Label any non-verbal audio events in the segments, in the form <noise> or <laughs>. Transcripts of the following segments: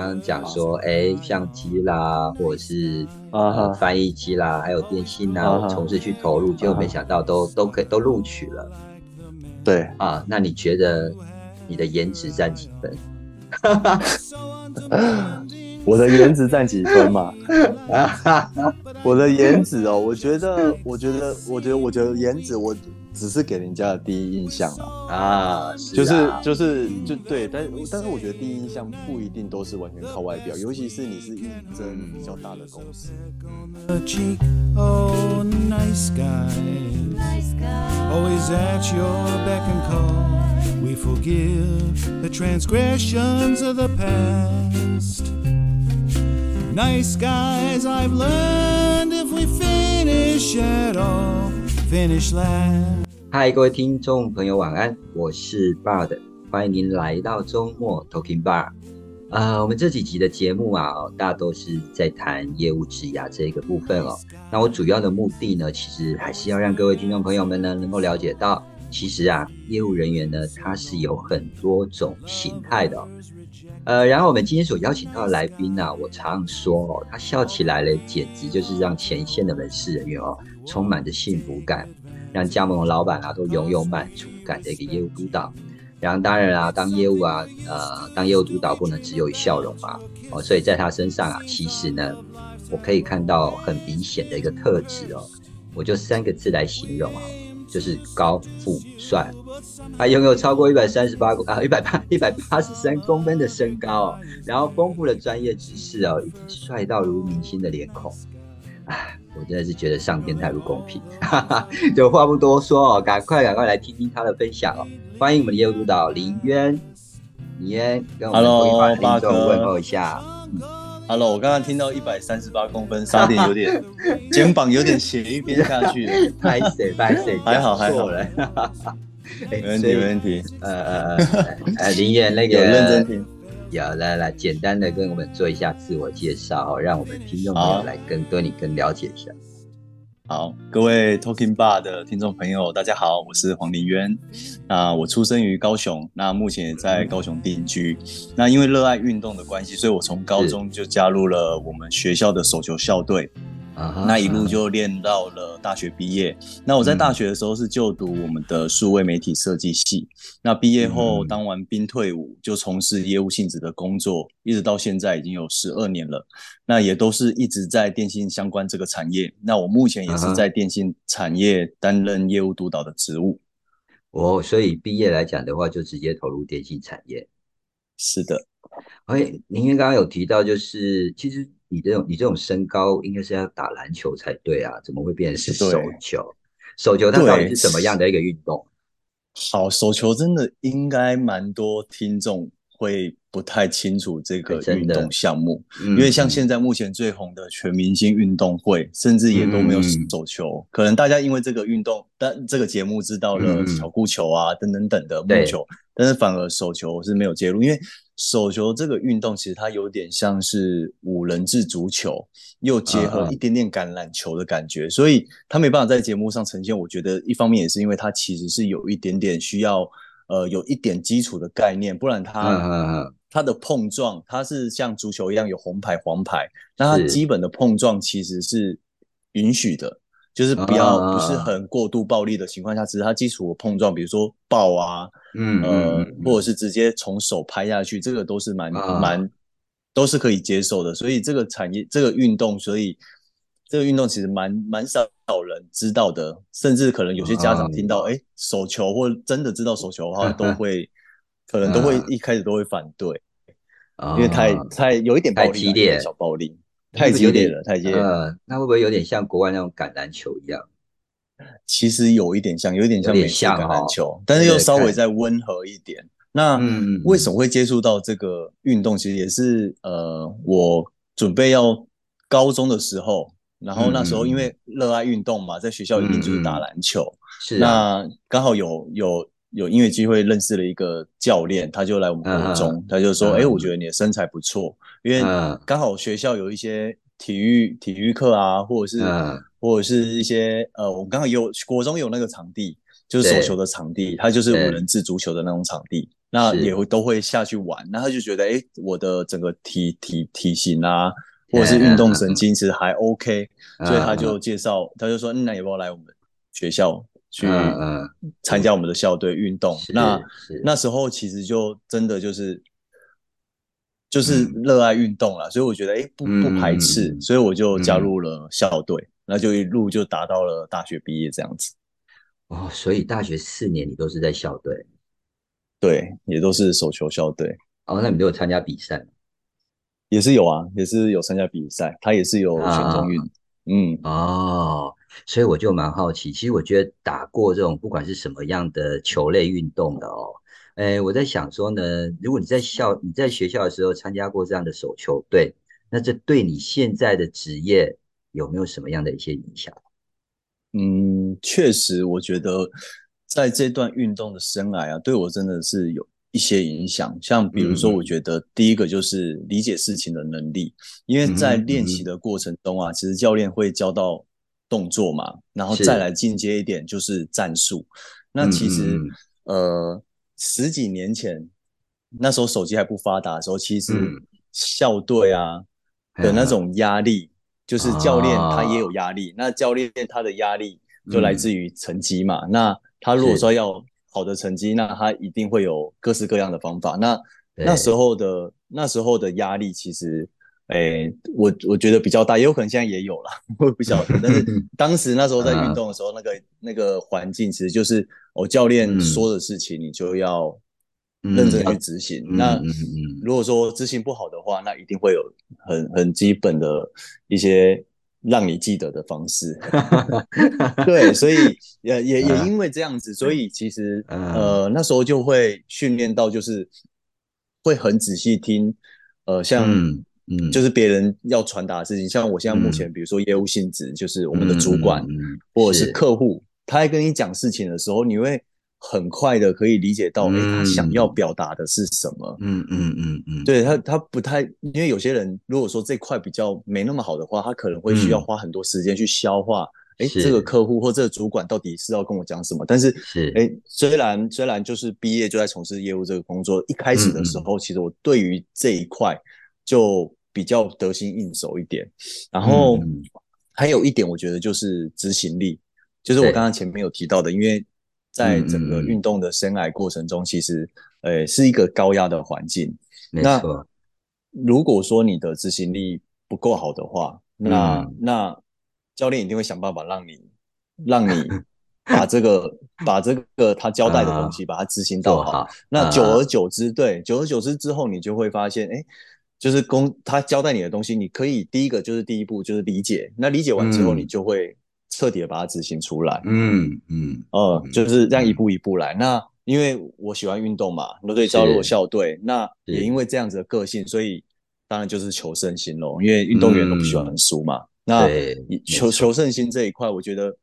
刚刚讲说，哎，相机啦，或者是翻译机啦，还有电信啦，啊从事去投入，结果没想到都都可以都录取了对，啊。那你觉得你的颜值占几分？<laughs> 我的颜值占几分嘛？<laughs> 我的颜值哦，我觉得，我觉得，我觉得，我觉得颜值，我只是给人家的第一印象啊，啊，是就是啊就是就对，但但是我觉得第一印象不一定都是完全靠外表，尤其是你是应征比较大的公司，hi 各位听众朋友晚安。我是 bard 欢迎您来到周末 talking bar 啊我们这几集的节目啊大都是在谈业务质押这个部分哦。那我主要的目的呢其实还是要让各位听众朋友们呢能够了解到其实啊业务人员呢他是有很多种形态的呃，然后我们今天所邀请到的来宾呢、我常说哦，他笑起来嘞，简直就是让前线的门市人员哦，充满着幸福感。让加盟的老板啊都拥有满足感的一个业务督导。然后当然啊，当业务啊，呃，当业务督导不能只有笑容嘛，哦，所以在他身上啊，其实呢，我可以看到很明显的一个特质哦，我就三个字来形容啊，就是高富帅。他拥有超过一百三十八公啊一百八一百八十三公分的身高哦，然后丰富的专业知识哦，以及帅到如明星的脸孔。唉，我真的是觉得上天太不公平，哈哈，就话不多说哦，赶快赶快来听听他的分享哦。欢迎我们的业务督导林渊，林渊跟我们一版听众问候一下。Hello，我刚刚听到一百三十八公分，差点有点 <laughs> 肩膀有点斜一边下去了，拍谁拍谁，还好还好错了。哎 <laughs> 没问题没问题，呃呃呃呃，<laughs> 林远那个有认真听。有来来，简单的跟我们做一下自我介绍哦，让我们听众朋友来更对你更了解一下。好，各位 Talking Bar 的听众朋友，大家好，我是黄林渊。那我出生于高雄，那目前也在高雄定居。那因为热爱运动的关系，所以我从高中就加入了我们学校的手球校队。啊那一路就练到了大学毕业。那我在大学的时候是就读我们的数位媒体设计系。那毕业后嗯当完兵退伍，就从事业务性质的工作，一直到现在已经有十二年了。那也都是一直在电信相关这个产业。那我目前也是在电信产业担任业务督导的职务。哦，所以毕业来讲的话，就直接投入电信产业。是的，哎，您刚刚有提到，就是其实你这种你这种身高，应该是要打篮球才对啊，怎么会变成是手球？手球它到底是什么样的一个运动？好，手球真的应该蛮多听众会不太清楚这个运动项目。因因为像现在目前最红的全明星运动会，甚至也都没有嗯手球。可能大家因为这个运动，但这个节目知道了嗯嗯巧固球啊等等等的对木球，但是反而手球是没有介入，因为手球这个运动其实它有点像是五人制足球，又结合一点点橄榄球的感觉，所以它没办法在节目上呈现。我觉得一方面也是因为它其实是有一点点需要。呃，有一点基础的概念，不然它、它的碰撞，它是像足球一样有红牌、黄牌，那它基本的碰撞其实是允许的，就是不要、啊不是很过度暴力的情况下，只是它基础的碰撞，比如说抱啊，嗯呃，或者是直接从手拍下去，这个都是蛮啊。蛮、都是可以接受的。所以这个产业这个运动，所以这个运动其实蛮蛮少人知道的，甚至可能有些家长听到啊哎、诶手球或真的知道手球的话，<laughs> 都会可能都会啊。一开始都会反对。啊因为太太有一点暴力小暴力，太激烈了，太激烈了。呃，那会不会有点像国外那种橄榄球一样？其实有一点像，有一点像有点美式橄像哦榄球，但是又稍微再温和一点。那为什么会接触到这个运动？其实也是呃，我准备要高中的时候，然后那时候因为热爱运动嘛，在学校一定就是打篮球。是啊，那刚好有有有音乐机会认识了一个教练，他就来我们国中，他就说：“嗯哎、我觉得你的身材不错，因为嗯。刚好学校有一些体育体育课啊，或者是、嗯。或者是一些呃，我们刚好有国中有那个场地，就是手球的场地，它就是五人制足球的那种场地，那也会都会下去玩。那他就觉得，哎，我的整个体体体型啊，或者是运动神经其实还 OK，所以他就介绍，他就说，那要不要来我们学校去参加我们的校队运动？那那时候其实就真的就是。就是热爱运动了，所以我觉得哎不不排斥，所以我就加入了校队，那就一路就达到了大学毕业这样子。哦，所以大学四年你都是在校队？对，也都是手球校队。哦，那你都有参加比赛也是有啊，也是有参加比赛，他也是有选中运。嗯，哦，所以我就蛮好奇，其实我觉得打过这种不管是什么样的球类运动的哦。哎，我在想说呢，如果你在校、你在学校的时候参加过这样的手球队，那这对你现在的职业有没有什么样的一些影响？嗯，确实，我觉得在这段运动的生涯啊，对我真的是有一些影响。像比如说，我觉得第一个就是理解事情的能力，因为在练习的过程中啊，其实教练会教到动作嘛，然后再来进阶一点就是战术。那其实呃。十几年前，那时候手机还不发达的时候，其实校队啊的那种压力，就是教练他也有压力。那教练他的压力就来自于成绩嘛。那他如果说要好的成绩，那他一定会有各式各样的方法。那那时候的那时候的压力，其实。哎，我我觉得比较大，也有可能现在也有了，<laughs> 我不晓得。但是当时那时候在运动的时候，那个那个环境其实就是我教练说的事情，你就要认真去执行。那如果说执行不好的话，那一定会有很很基本的一些让你记得的方式。<laughs> 对，所以 <laughs> 也也也因为这样子，所以其实呃那时候就会训练到，就是会很仔细听，呃像。嗯，就是别人要传达的事情，像我现在目前，比如说业务性质，就是我们的主管或者是客户，他在跟你讲事情的时候，你会很快的可以理解到，哎，他想要表达的是什么。嗯嗯嗯嗯，对他，他不太，因为有些人如果说这块比较没那么好的话，他可能会需要花很多时间去消化，哎，这个客户或这个主管到底是要跟我讲什么？但是，哎，虽然虽然就是毕业就在从事业务这个工作，一开始的时候，其实我对于这一块就。比较得心应手一点，然后还有一点，我觉得就是执行力，就是我刚刚前面有提到的，因为在整个运动的生涯过程中，其实呃是一个高压的环境。那如果说你的执行力不够好的话，那那教练一定会想办法让你让你把这个 <laughs> 把这个他交代的东西把它执行到好。那久而久之，对，久而久之之后，你就会发现，哎。就是公他交代你的东西，你可以第一个就是第一步就是理解，那理解完之后，你就会彻底的把它执行出来。嗯嗯，呃，就是这样一步一步来。那因为我喜欢运动嘛，都可以加入校队。那也因为这样子的个性，所以当然就是求胜心喽。因为运动员都不喜欢输嘛。那求求胜心这一块，我觉得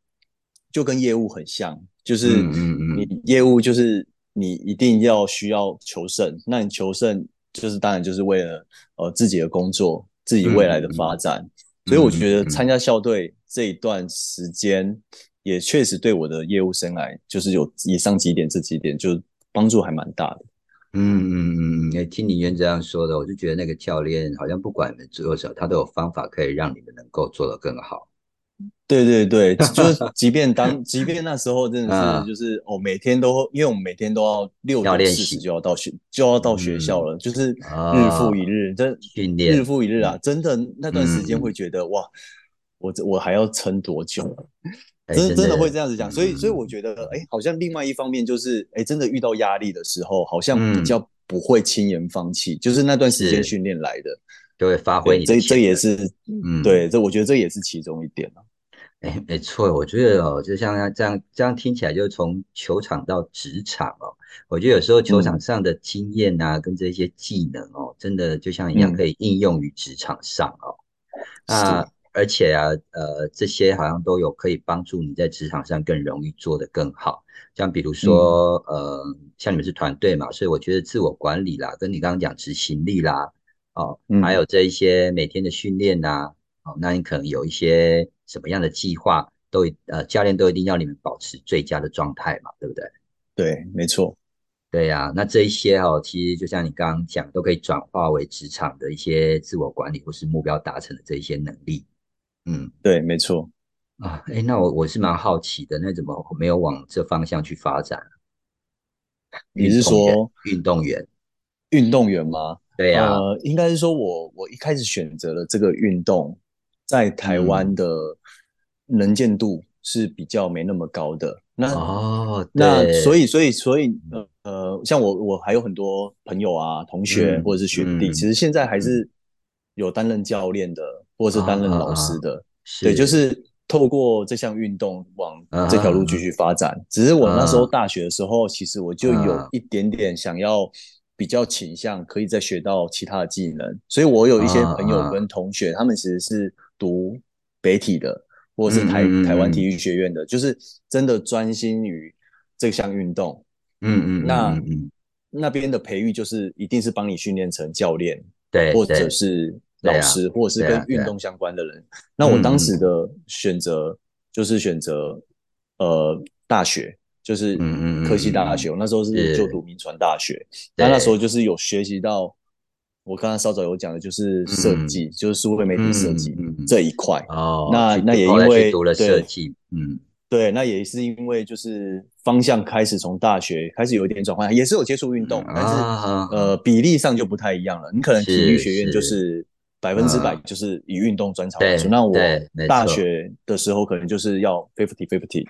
就跟业务很像，就是你业务就是你一定要需要求胜，那你求胜。就是当然就是为了呃自己的工作，自己未来的发展，所以我觉得参加校队这一段时间也确实对我的业务生涯就是有以上几点这几点就帮助还蛮大的。嗯嗯嗯，哎，听李渊这样说的，我就觉得那个教练好像不管你们做什么，他都有方法可以让你们能够做得更好。对对对，就是 <laughs> 即便当即便那时候真的是就是哦，每天都因为我们每天都要六点四十就要到学就要到学校了，就是日复一日，这训练日复一日啊，真的那段时间会觉得哇，我我还要撑多久？真真的会这样子讲，所以所以我觉得哎，好像另外一方面就是哎，真的遇到压力的时候，好像比较不会轻言放弃，就是那段时间训练来的，就会发挥。这这也是嗯，对，这我觉得这也是其中一点啊。哎，没错，我觉得哦，就像这样这样听起来，就是从球场到职场哦，我觉得有时候球场上的经验啊，跟这些技能哦，真的就像一样可以应用于职场上哦。那而且啊，呃，这些好像都有可以帮助你在职场上更容易做得更好。像比如说，呃，像你们是团队嘛，所以我觉得自我管理啦，跟你刚刚讲执行力啦，哦，还有这一些每天的训练呐，哦，那你可能有一些。什么样的计划，都呃教练都一定要你们保持最佳的状态嘛，对不对？对，没错。对呀，那这一些哦，其实就像你刚刚讲，都可以转化为职场的一些自我管理或是目标达成的这一些能力。嗯，对，没错。啊，哎，那我我是蛮好奇的，那怎么没有往这方向去发展？你是说运动员？运动员吗？对呀，呃，应该是说我我一开始选择了这个运动，在台湾的能见度是比较没那么高的。那哦，那所以所以所以呃呃，像我我还有很多朋友啊、同学或者是学弟，其实现在还是有担任教练的，或者是担任老师的。对，就是。透过这项运动往这条路继续发展。只是我那时候大学的时候，其实我就有一点点想要比较倾向，可以再学到其他的技能。所以我有一些朋友跟同学，他们其实是读北体的。或者是台台湾体育学院的，就是真的专心于这项运动。嗯嗯，那那边的培育就是一定是帮你训练成教练，对，或者是老师，或者是跟运动相关的人。那我当时的选择就是选择呃大学，就是科技大学。我那时候是就读民传大学，那那时候就是有学习到。我刚刚稍早有讲的，就是设计，就是数位媒体设计这一块。哦，那那也因为读了设计，嗯，对，那也是因为就是方向开始从大学开始有一点转换，也是有接触运动，但是呃比例上就不太一样了。你可能体育学院就是百分之百就是以运动专长为主，那我大学的时候可能就是要 fifty fifty，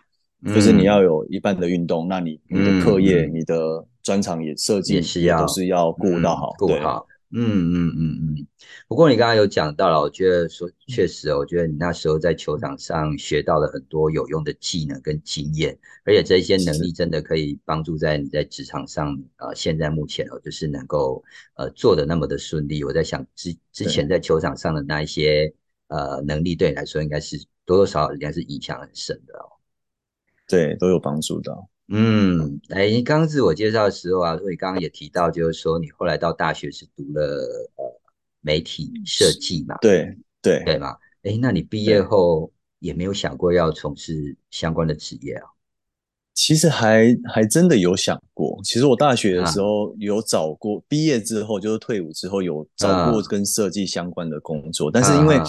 就是你要有一半的运动，那你你的课业、你的专长也设计也都是要顾到好，顾好。嗯嗯嗯嗯，不过你刚刚有讲到了，我觉得说确实哦，我觉得你那时候在球场上学到了很多有用的技能跟经验，而且这些能力真的可以帮助在你在职场上，呃，现在目前哦，就是能够呃做的那么的顺利。我在想之之前在球场上的那一些呃能力，对你来说应该是多多少少应该是影响很深的哦。对，都有帮助到。嗯，哎，你刚刚自我介绍的时候啊，所以刚刚也提到，就是说你后来到大学是读了呃媒体设计嘛？对对对嘛？哎，那你毕业后也没有想过要从事相关的职业啊？其实还还真的有想过。其实我大学的时候有找过，毕业之后就是退伍之后有找过跟设计相关的工作，但是因为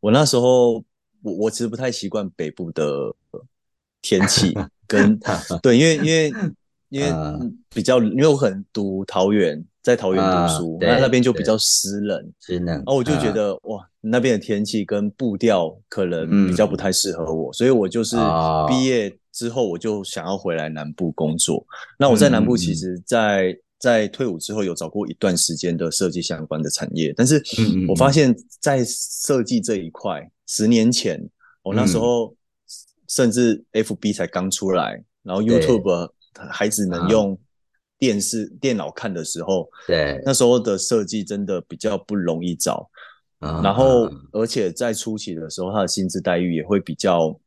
我那时候我我其实不太习惯北部的天气。跟 <laughs> <laughs> 对，因为因为因为比较，因为我可能读桃园，在桃园读书，那那边就比较湿冷，湿冷，然后我就觉得哇，那边的天气跟步调可能比较不太适合我，所以我就是毕业之后我就想要回来南部工作。那我在南部其实，在在退伍之后有找过一段时间的设计相关的产业，但是我发现，在设计这一块，十年前我那时候。甚至 F B 才刚出来，然后 YouTube 还只能用电视、电脑看的时候，对，那时候的设计真的比较不容易找。然后，而且在初期的时候，他的薪资待遇也会比较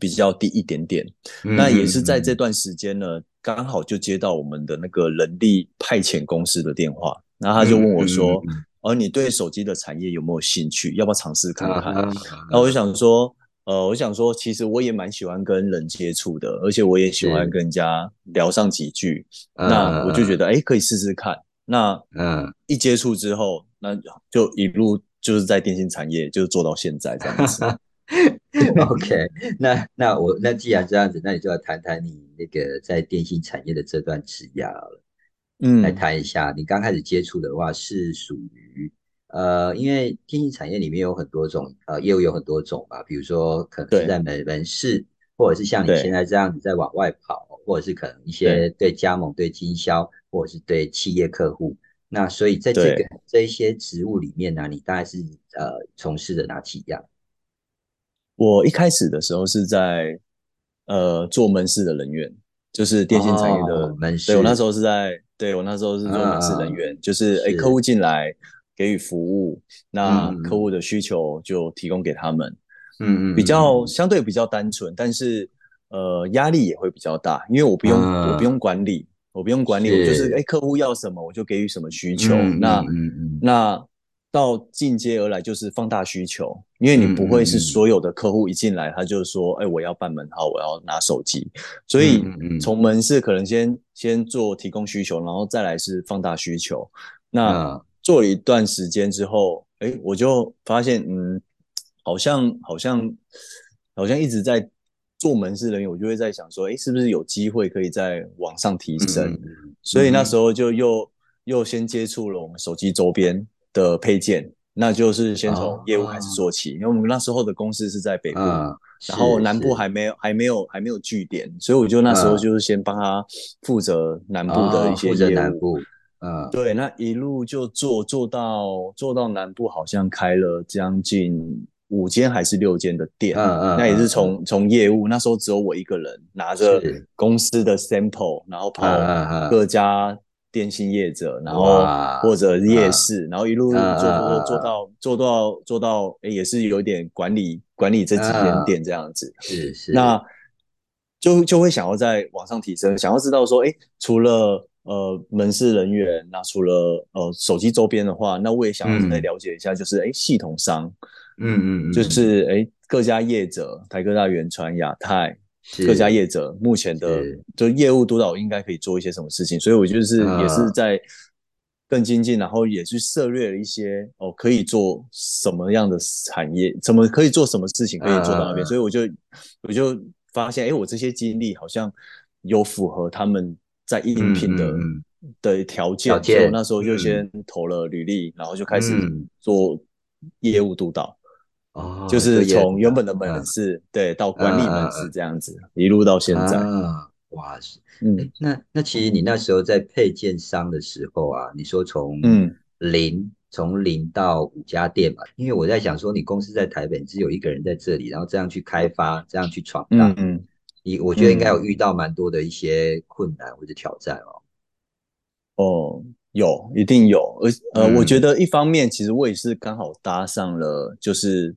比较低一点点。那也是在这段时间呢，刚好就接到我们的那个人力派遣公司的电话，然后他就问我说：“而你对手机的产业有没有兴趣？要不要尝试看看？”那我就想说。呃，我想说，其实我也蛮喜欢跟人接触的，而且我也喜欢跟人家聊上几句。那我就觉得，哎，可以试试看。那嗯，一接触之后，那就一路就是在电信产业，就做到现在这样子。<laughs> OK，那那我那既然这样子，那你就要谈谈你那个在电信产业的这段职涯了。嗯，来谈一下，你刚开始接触的话是属于。呃，因为电信产业里面有很多种，呃，业务有很多种吧，比如说可能是在门门市，或者是像你现在这样子在往外跑，或者是可能一些对加盟、对经销，或者是对企业客户。那所以在这个这一些职务里面呢，你大概是呃从事的哪几样？我一开始的时候是在呃做门市的人员，就是电信产业的门市。对我那时候是在，对我那时候是做门市人员，就是哎客户进来。给予服务，那客户的需求就提供给他们，嗯嗯，比较相对比较单纯，但是呃压力也会比较大，因为我不用我不用管理，我不用管理，我就是。哎客户要什么我就给予什么需求，那那到进阶而来就是放大需求，因为你不会是所有的客户一进来他就说，哎，我要办门号，我要拿手机，所以从门市可能先先做提供需求，然后再来是放大需求。那嗯做了一段时间之后，哎，我就发现，嗯，好像好像好像一直在做门市人员，我就会在想说，哎，是不是有机会可以再往上提升？所以那时候就又又先接触了我们手机周边的配件，那就是先从业务开始做起，因为我们那时候的公司是在北部，嗯，然后南部是还没有还没有还没有据点，所以我就那时候嗯就是先帮他负责南部的一些哦负责业务。嗯，对，那一路就做做到做到南部，好像开了将近五间还是六间的店，嗯嗯那也嗯是从从业务，那时候只有我一个人拿着公司的 sample，然后跑各家电信业者，然后或者夜市，然后一路做做到做到做到，诶也是有点管理管理这几间嗯。店这样子。是是，那就就会想要在往上提升，想要知道说，哎，除了呃门市人员，那除了呃手机周边的话，那我也想要再嗯。了解一下，就是哎系统商，嗯嗯嗯，就是哎各家业者，台科大、远传、亚太各家业者目前的就业务督导应该可以做一些什么事情，所以我就是嗯也是在更精进，然后也去涉猎了一些哦可以做什么样的产业，怎么可以做什么事情可以做到那边，嗯所以我就我就发现，哎，我这些经历好像有符合他们在应聘的、的条件，所以我那时候就嗯。先投了履历，然后就开始嗯。做业务督导。哦，就是从原本的门嗯。市，对，到管理门市这样子，一路到现在。啊，哇，是。嗯。那那其实你那时候在配件商的时候啊，你说从嗯。零从零到五家店嘛，因为我在想说你公司在台北，只有一个人在这里，然后这样去开发，这样去闯荡，嗯嗯，你我觉得应该有遇到蛮多的一些困难或者挑战哦。哦，有，一定有。而呃，嗯我觉得一方面，其实我也是刚好搭上了就是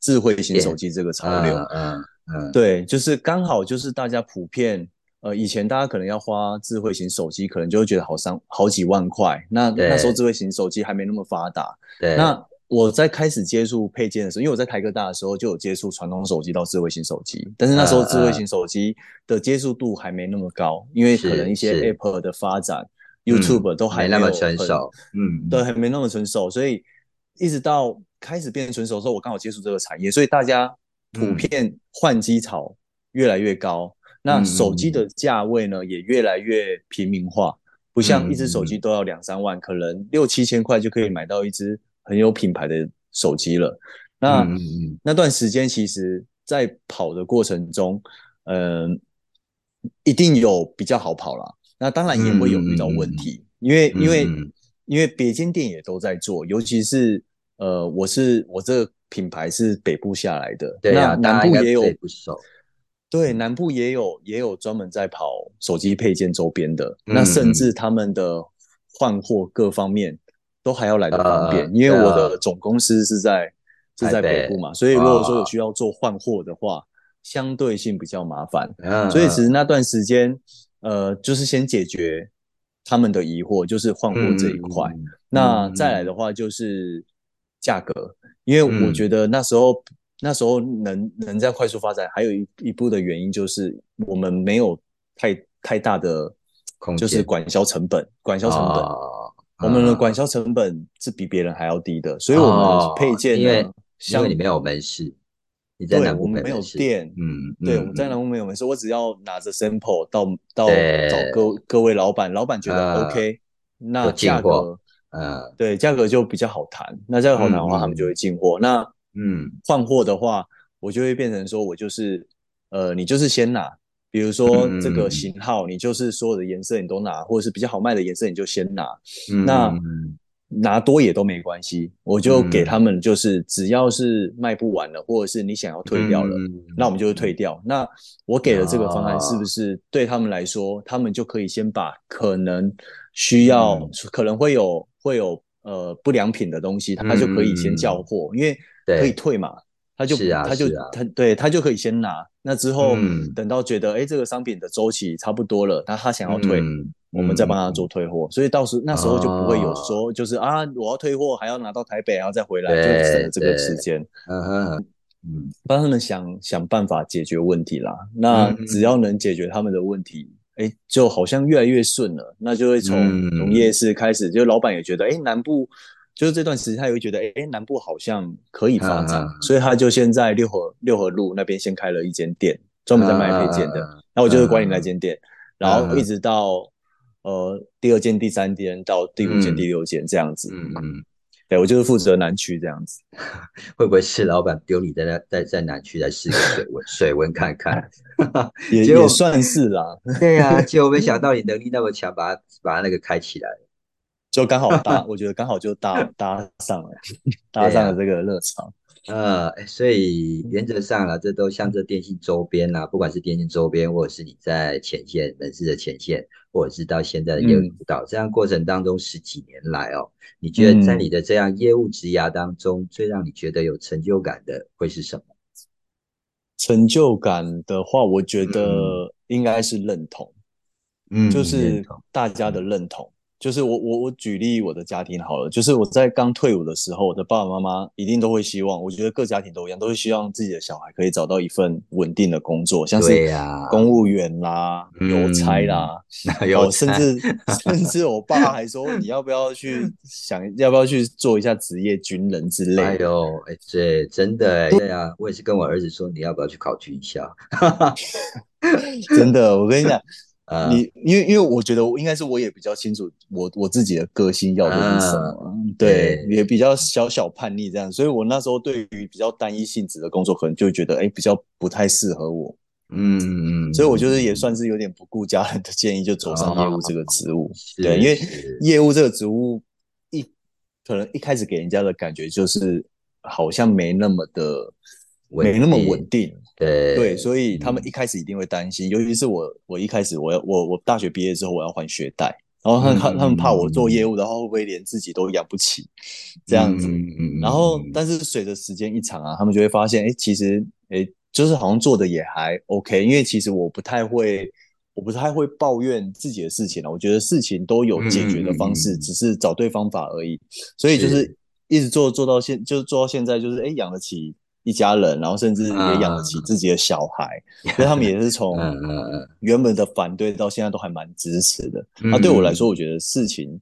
智慧型手机这个潮流。嗯嗯嗯，对，就是刚好就是大家普遍，呃，以前大家可能要花智慧型手机，可能就会觉得好三好几万块。那那时候智慧型手机还没那么发达。对，那我在开始接触配件的时候，因为我在台科大的时候就有接触传统手机到智慧型手机，但是那时候嗯智慧型手机的接触度还没那么高，因为可能一些 App 的发展、YouTube 都还没那么成熟，嗯，对，还没那么成熟，所以一直到开始变成熟的时候，我刚好接触这个产业，所以大家普嗯遍换机潮越来越高，那嗯手机的价位呢也越来越平民化，不像一只手嗯。机都要两三万，可能六七千块就可以买到一只很有品牌的手机了。那、嗯嗯嗯。那段时间，其实在跑的过程中，嗯、一定有比较好跑啦。那当然也会有遇到问题，因为因为因为别间店也都在做，尤其是呃，我是我这个品牌是北部下来的，对啊，那大家应该南部也有对，南部也有也有专门在跑手机配件周边的，嗯那甚至他们的换货各方面都还要来的方便，呃因为我的总公司是在是在北北部嘛，所以如果说有哦需要做换货的话，相对性比较麻烦。嗯，所以其实嗯那段时间，呃，就是先解决他们的疑惑，就是换货这一块。那嗯再来的话就是价格，因为我嗯觉得那时候、那时候能能在快速发展，还有一一步的原因就是我们没有太太大的就是管销成本，管销成本。哦我们的啊管销成本是比别人还要低的，所以我哦们配件因为呢，因像为你没有门市，你在对南部我们没有店嗯，对，嗯我们在南部没有门市，我只要拿着 sample 到到找各各位老板，老板觉得呃 OK，那价格呃对价格就比较好谈。那价格好谈的话，他们就会进货。那嗯换货的话，我就会变成说我就是呃，你就是先拿，比如说这个型号，你就是所有的颜色你都拿，或者是比较好卖的颜色你就先拿。嗯，那嗯拿多也都没关系，我就给嗯。他们就是只要是卖不完了，或者是你想要退掉了，嗯那我们就会退掉。那我给的这个方案，哦是不是对他们来说，他们就可以先把可能需要、嗯。可能会有会有呃不良品的东西，他就可以先叫货，因为可以退嘛。他就是啊他就是啊。他对他就可以先拿，那之后嗯。等到觉得哎这个商品的周期差不多了，那他想要退，嗯我们再帮他嗯做退货，所以到时那时候就不会有哦。说就是啊我要退货还要拿到台北，然后再回来，就省了这个对。时间。嗯哼哼。嗯。帮他们想想办法解决问题啦。那嗯只要能解决他们的问题，哎、就好像越来越顺了。那就会从嗯。从夜市开始，就老板也觉得，哎、南部就是这段时间他也会觉得，哎、南部好像可以发展，所以他就先在六合六合路那边先开了一间店，专门在卖配件的。嗯嗯嗯然后我就是管理那间店，然后嗯一直到。呃，第二间、第三间到第五间、嗯第六间这样子，嗯嗯，对我就是负责南区这样子。<laughs> 会不会是老板丢你在那在在南区来试个水温水温看看？<laughs> 也也算是啦，对呀、<laughs> 结果没想到你能力那么强，把它把它那个开起来。就刚好搭，<laughs> 我觉得刚好就搭搭上了，<laughs> 搭上了这个热潮。呃，哎所以原则上啊，这都像这电信周边啦、不管是电信周边，或者是你在前线人事的前线，或者是到现在的业务辅导，这样过程当中十几年来哦，你觉得在你的这样业务职涯当中，最让你觉得有成就感的会是什么？成就感的话，我觉得应该是认同，嗯就是大家的认同。就是我我我举例我的家庭好了，就是我在刚退伍的时候，我的爸爸妈妈一定都会希望，我觉得各家庭都一样，都会希望自己的小孩可以找到一份稳定的工作，像是公务员啦、嗯邮差啦，<laughs> 甚至甚至我爸还说，你要不要去想要不要去做一下职业军人之类的。哎呦，哎，这真的哎，对啊，我也是跟我儿子说，你要不要去考军校？<laughs> <laughs> 真的，我跟你讲，啊你因为因为我觉得我应该是我也比较清楚我我自己的个性要的是什么，对，对。也比较小小叛逆这样，所以我那时候对于比较单一性质的工作，可能就觉得哎比较不太适合我，嗯嗯，所以我就是也算是有点不顾家人的建议，就走上业务这个职务。是对，因为业务这个职务一可能一开始给人家的感觉就是好像没那么的稳没那么稳定，对对，所以他们嗯。一开始一定会担心，尤其是我，我一开始我要我我大学毕业之后我要还学贷，然后他嗯他他们怕我做业务的话会不会连自己都养不起这样子，嗯嗯。嗯然后嗯但是随着时间一长啊，他们就会发现，哎，其实哎就是好像做的也还 OK，因为其实我不太会。我不太会抱怨自己的事情了，我觉得事情都有解决的方式，只是找对方法而已。所以就是。是一直做做到现，就是做到现在，就是哎养得起一家人，然后甚至也养得起自己的小孩，所以他们也是 <laughs> 从原本的反对到现在都还蛮支持的。嗯那对我来说，我觉得事情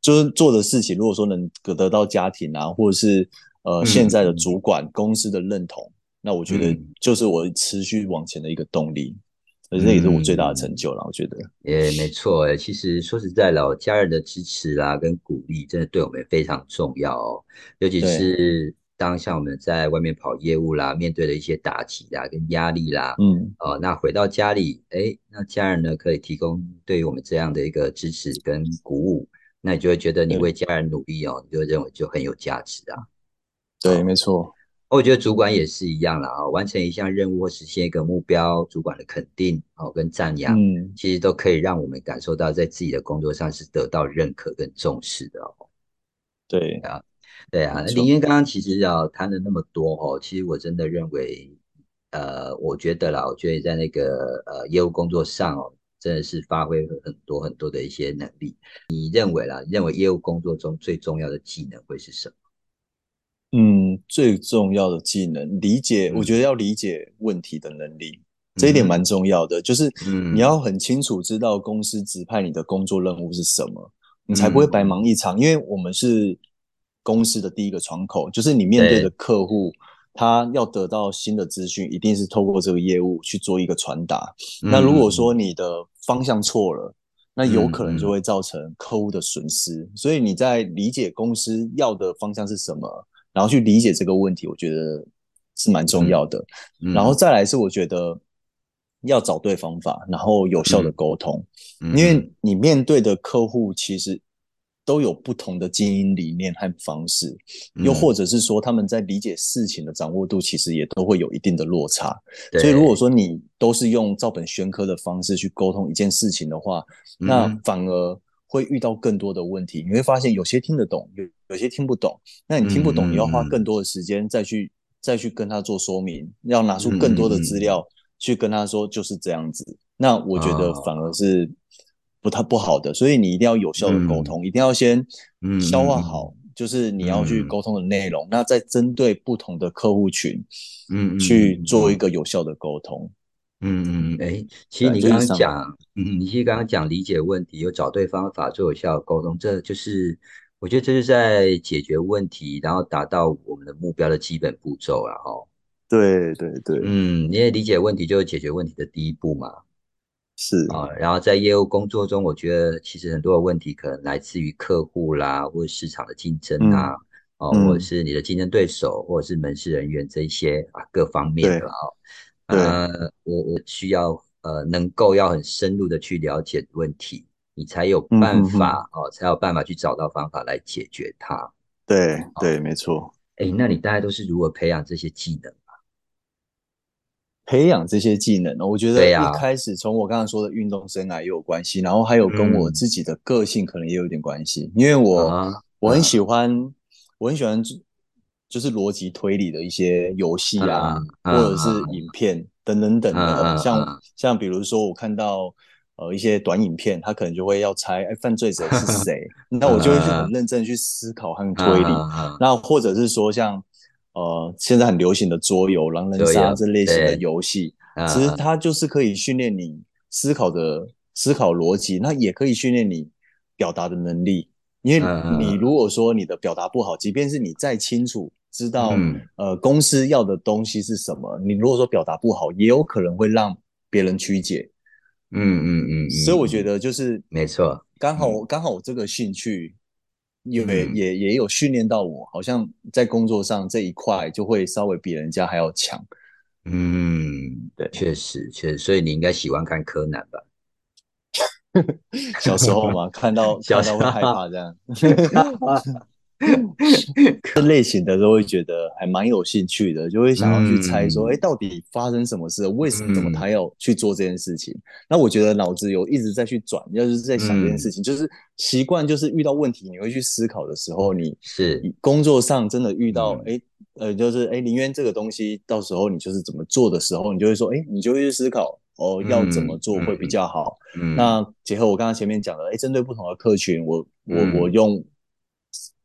就是做的事情，如果说能得到家庭啊，或者是呃嗯现在的主管公司的认同，那我觉得嗯就是我持续往前的一个动力。而这也是我最大的成就了，我觉得。也没错哎，其实说实在了哦，家人的支持啦跟鼓励，真的对我们非常重要哦。尤其是当像我们在外面跑业务啦，面对的一些打击啦跟压力啦，嗯，哦，那回到家里，哎，那家人呢可以提供对于我们这样的一个支持跟鼓舞，那你就会觉得你对为家人努力哦，你就会认为就很有价值啊。对，没错。我觉得主管也是一样啦啊、完成一项任务或实现一个目标，主管的肯定哦跟赞扬，嗯，其实都可以让我们感受到在自己的工作上是得到认可跟重视的哦。对，<laughs> 对啊，那林渊刚刚其实要谈了那么多哦，其实我真的认为，呃，我觉得啦，我觉得在那个呃业务工作上哦，真的是发挥很多很多的一些能力。你认为啦？你认为业务工作中最重要的技能会是什么？嗯，最重要的技能，理解，嗯我觉得要理解问题的能力，这一点蛮重要的。就是嗯你要很清楚知道公司指派你的工作任务是什么，你才不会白忙一场。因为我们是公司的第一个窗口，就是你面对的客户，他要得到新的资讯，一定是透过这个业务去做一个传达。那如果说你的方向错了，那有可能就会造成客户的损失。所以你在理解公司要的方向是什么。然后去理解这个问题，我觉得是蛮重要的。嗯然后再来是，我觉得要找对方法，然后有效的沟通，嗯因为你面对的客户其实都有不同的经营理念和方式，嗯又或者是说他们在理解事情的掌握度，其实也都会有一定的落差。所以如果说你都是用照本宣科的方式去沟通一件事情的话，那嗯。反而会遇到更多的问题，你会发现有些听得懂，有有些听不懂。那你听不懂，嗯你要花更多的时间再去再去跟他做说明，要拿出更多的资料去跟他说就是这样子。那我觉得反而是不太不好的，所以你一定要有效的沟通，一定要先消化好，就是你要去沟通的内容，那再针对不同的客户群，嗯，去做一个有效的沟通。嗯嗯，哎，其实你刚刚讲，嗯，你其实刚刚讲理解问题，有找对方法做有效的沟通，这就是我觉得这是在解决问题，然后达到我们的目标的基本步骤了哦。对对对，嗯，因为理解问题就是解决问题的第一步嘛。是啊，然后在业务工作中，我觉得其实很多的问题可能来自于客户啦，或者市场的竞争啊，哦，或者是你的竞争对手，或者是门市人员这一些啊各方面的哦。呃，我我需要呃，能够要很深入的去了解问题，你才有办法哦，才有办法去找到方法来解决它。对对，没错。哎，那你大概都是如何培养这些技能啊？培养这些技能呢？我觉得一开始从我刚刚说的运动生涯也有关系，然后还有跟我自己的个性可能也有点关系，因为我我很喜欢，我很喜欢。就是逻辑推理的一些游戏啊，或者是影片等等等的，像像比如说我看到呃一些短影片，他可能就会要猜哎犯罪者是谁，<laughs> 那我就会很认真去思考和推理。那或者是说像呃现在很流行的桌游狼人杀这类型的游戏，其实它就是可以训练你思考的思考逻辑，那也可以训练你表达的能力。因为你如果说你的表达不好，即便是你再清楚。知道呃公司要的东西是什么？你如果说表达不好，也有可能会让别人曲解。嗯嗯嗯，所以我觉得就是没错，刚好刚好我这个兴趣，因为也也有训练到我，好像在工作上这一块就会稍微比人家还要强。嗯，对，确实确实，所以你应该喜欢看柯南吧？<laughs> 小时候嘛，看到 <laughs> 看到会害怕这样。<laughs> <laughs> 这类型的都会觉得还蛮有兴趣的，就会想要去猜说，哎，到底发生什么事？为什么他要去做这件事情？那我觉得脑子有一直在去转，要是在想这件事情，就是习惯，就是遇到问题你会去思考的时候，你是工作上真的遇到，哎，呃，就是哎，林渊这个东西，到时候你就是怎么做的时候，你就会说，哎，你就会去思考，哦，要怎么做会比较好。那结合我刚刚前面讲的，哎，针对不同的客群，我我我用。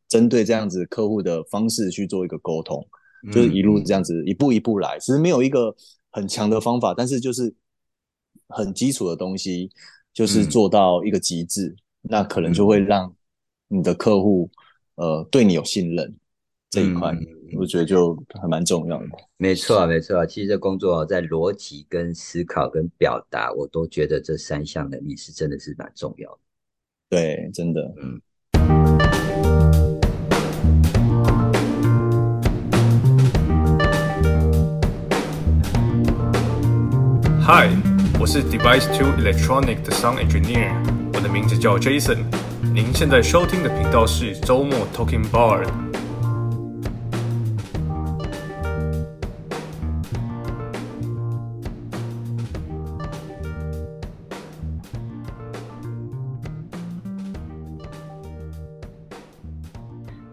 针对这样子客户的方式去做一个沟通，就是一路这样子一步一步来。其实没有一个很强的方法，但是就是很基础的东西，就是做到一个极致，那可能就会让你的客户呃对你有信任这一块，我觉得就还蛮重要的。没错，没错。其实这工作在逻辑、跟思考、跟表达，我都觉得这三项能力是真的是蛮重要的。对，真的，嗯。Hi，我是 Device Two Electronic 的 Sound Engineer，我的名字叫 Jason。您现在收听的频道是周末 Talking Bar。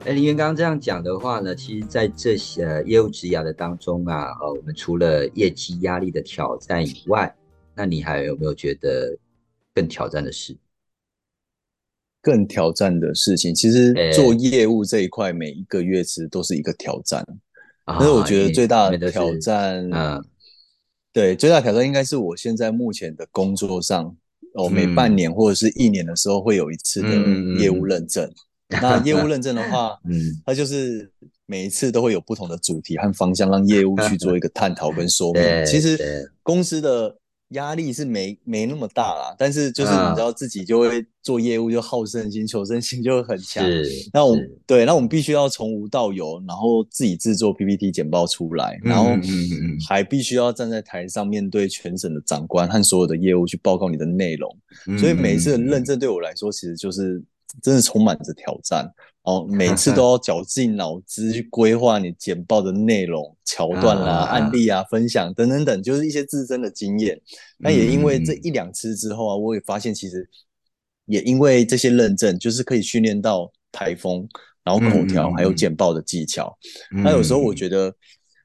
哎，林源刚刚这样讲的话呢，其实，在这些业务职涯的当中啊，呃，我们除了业绩压力的挑战以外，那你还有没有觉得更挑战的事？更挑战的事情，其实做业务这一块，每一个月其实都是一个挑战。但是我觉得最大的挑战，嗯，对，最大挑战应该是我现在目前的工作上，哦，每半年或者是一年的时候会有一次的业务认证。那 <laughs> 业务认证的话，嗯，它就是每一次都会有不同的主题和方向，让业务去做一个探讨跟说明。<laughs> 其实公司的压力是没没那么大啦，但是就是你知道自己就会做业务，就好胜心、求胜心就会很强。那我对，那我们必须要从无到有，然后自己制作 PPT 简报出来，然后还必须要站在台上面对全省的长官和所有的业务去报告你的内容。所以每一次的认证对我来说，其实就是。真的充满着挑战。哦，<laughs> 每次都要绞尽脑汁去规划你简报的内容、桥段啦、<laughs> 案例啊、分享等等等，就是一些自身的经验。那也因为这一两次之后啊，我也发现其实也因为这些认证，就是可以训练到台风，然后口条还有简报的技巧。那有时候我觉得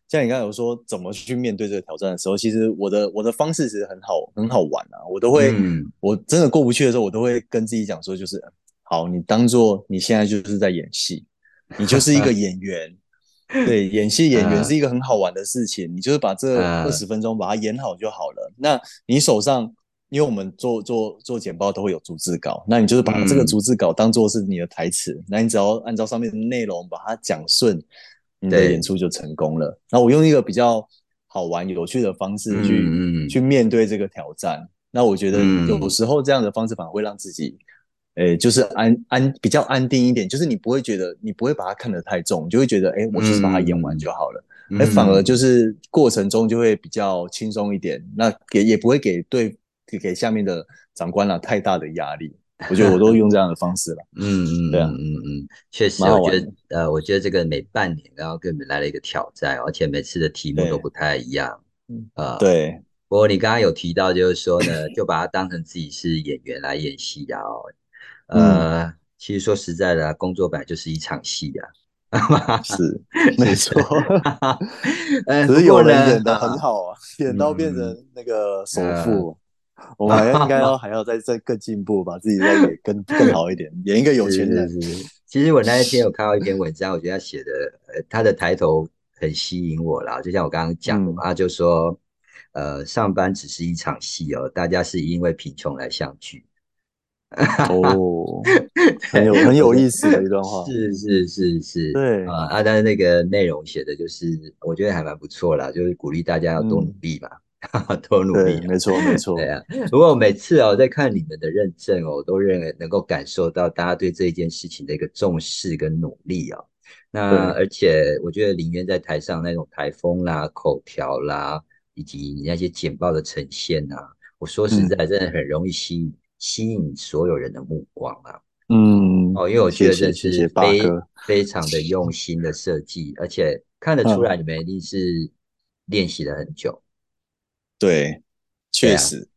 像你刚才有说怎么去面对这个挑战的时候，其实我的我的方式其实很好很好玩啊，我都会，嗯。我真的过不去的时候，我都会跟自己讲说，就是好，你当做你现在就是在演戏，你就是一个 <laughs> 演员。对，演戏演员嗯是一个很好玩的事情，你就是把这嗯二十分钟把它演好就好了。那你手上，因为我们做做做简报都会有逐字稿，那你就是把这个嗯逐字稿当做是你的台词，那你只要按照上面的内容把它讲顺，你的演出就成功了。那我用一个比较好玩有趣的方式去、去面对这个挑战。那我觉得嗯有时候这样的方式反而会让自己。诶，就是安安比较安定一点，就是你不会觉得你不会把它看得太重，你就会觉得哎，我就是把它演完就好了。嗯哎、反而就是过程中就会比较轻松一点，那给也不会给对给给下面的长官了太大的压力。我觉得我都用这样的方式了。嗯嗯，对啊嗯嗯嗯，确实，我觉得呃，我觉得这个每半年然后给我们来了一个挑战，而且每次的题目都不太一样。呃，。对，不过你刚刚有提到，就是说呢，就把它当成自己是演员来演戏啊、哦。呃，其实说实在的啊，工作本来就是一场戏啊。<laughs> 是没错。<laughs> 呃，只是不过呢有人演的很啊好啊，演到变嗯成那个首富。我们还应该 <laughs> 要还要再再更进步，把自己再演更更好一点，演一个有钱人。是是是其实我那一天有看到一篇文章，我觉得他写的，呃，他的抬头很吸引我啦。就像我刚刚讲的嘛，他就说，呃，上班只是一场戏哦，大家是因为贫穷来相聚。哦，<laughs> 很有很有意思的一段话。是是是是，对啊啊，但是那个内容写的就是，我觉得还蛮不错啦，就是鼓励大家要多努力嘛，<laughs> 多努力对，。没错没错。对啊，不过每次哦，在看你们的认证哦，我都认为能够感受到大家对这一件事情的一个重视跟努力哦。那而且我觉得林渊在台上那种台风啦、口条啦，以及你那些简报的呈现啊，我说实在，真的很容易吸引吸引所有人的目光啊。嗯，哦，因为我觉得这是非。非常的用心的设计，而且看得出来你们一定是练习了很久。对，确实，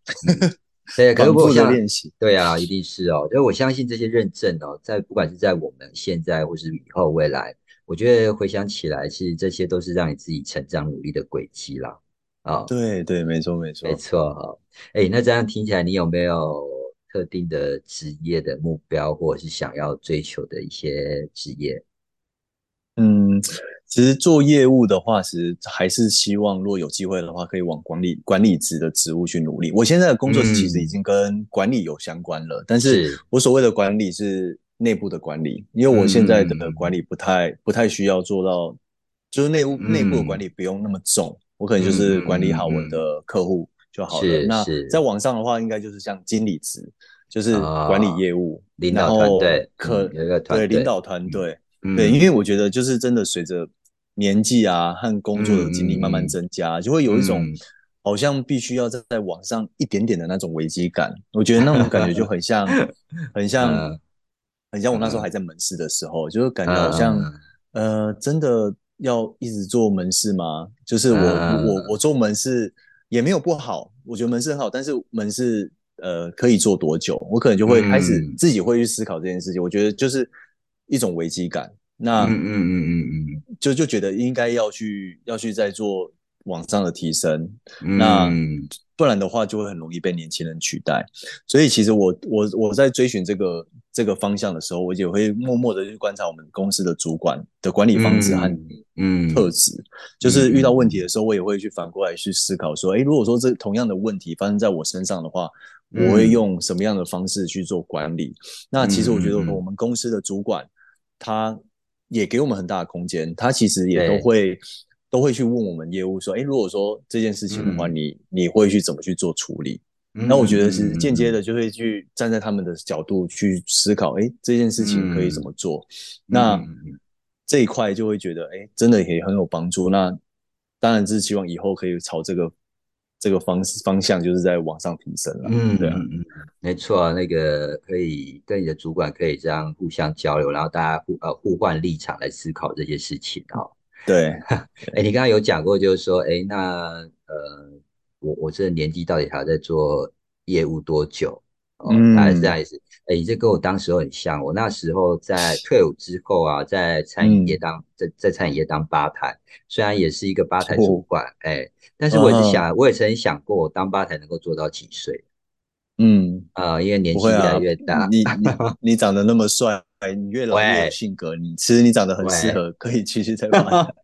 对，<laughs> 可是反复想练习。对啊，一定是哦。因为我相信这些认证哦，在不管是在我们现在或是以后未来，我觉得回想起来，其实这些都是让你自己成长努力的轨迹啦。啊、对对，没错没错没。错哈。哎，那这样听起来，你有没有特定的职业的目标，或者是想要追求的一些职业？嗯，其实做业务的话，其实还是希望，如果有机会的话，可以往管理管理职的职务去努力。我现在的工作其实已经跟管理有相关了，但是是。我所谓的管理是内部的管理，因为我现在的管理不太不太需要做到，就是内部内部的管理不用那么重，我可能就是管理好我的客户就好了。那是在网上的话，应该就是像经理职，就是啊管理业务、领导团队可、对领导团队。嗯对，因为我觉得就是真的随着年纪啊和工作的经历慢慢增加，就会有一种嗯好像必须要在在网上一点点的那种危机感。我觉得那种感觉就很像，<laughs> 很像嗯，很像我那时候还在门市的时候，就是感觉好像嗯呃，真的要一直做门市吗？就是我嗯我我做门市也没有不好，我觉得门市很好，但是门市呃可以做多久？我可能就会开始嗯自己会去思考这件事情。我觉得就是一种危机感。那嗯嗯嗯嗯嗯就就觉得应该要去要去再做往上的提升，嗯，那嗯不然的话就会很容易被年轻人取代。所以其实我我我在追寻这个这个方向的时候，我也会默默的去观察我们公司的主管的管理方式和嗯特质。就是遇到问题的时候，我也会去反过来去思考说，诶，如果说这同样的问题发生在我身上的话，嗯我会用什么样的方式去做管理？那其实我觉得我们公司的主管他也给我们很大的空间，他其实也都会都会去问我们业务说，哎，如果说这件事情的话，嗯你你会去怎么去做处理？嗯那我觉得是间接的，就会去站在他们的角度去思考，哎，这件事情可以怎么做？那这一块就会觉得，哎，真的也很有帮助。那当然是希望以后可以朝这个这个方方向，就是在往上提升了。嗯，对啊，嗯嗯，没错，那个可以跟你的主管可以这样互相交流，然后大家互呃互换立场来思考这些事情哦。对，<laughs> 哎，你刚刚有讲过，就是说，哎，那呃，我我这个年纪到底还要在做业务多久哦，大概是这样意思。哎，这跟我当时候很像。我那时候在退伍之后啊，在餐饮业当在在餐饮业当吧台，虽然也是一个吧台主管，哎，但是我一直想，我也曾经想过，我当吧台能够做到几岁？嗯啊，因为年纪越来越大，你你你长得那么帅，你越老越有性格，你其实你长得很适合，可以继续在吧台。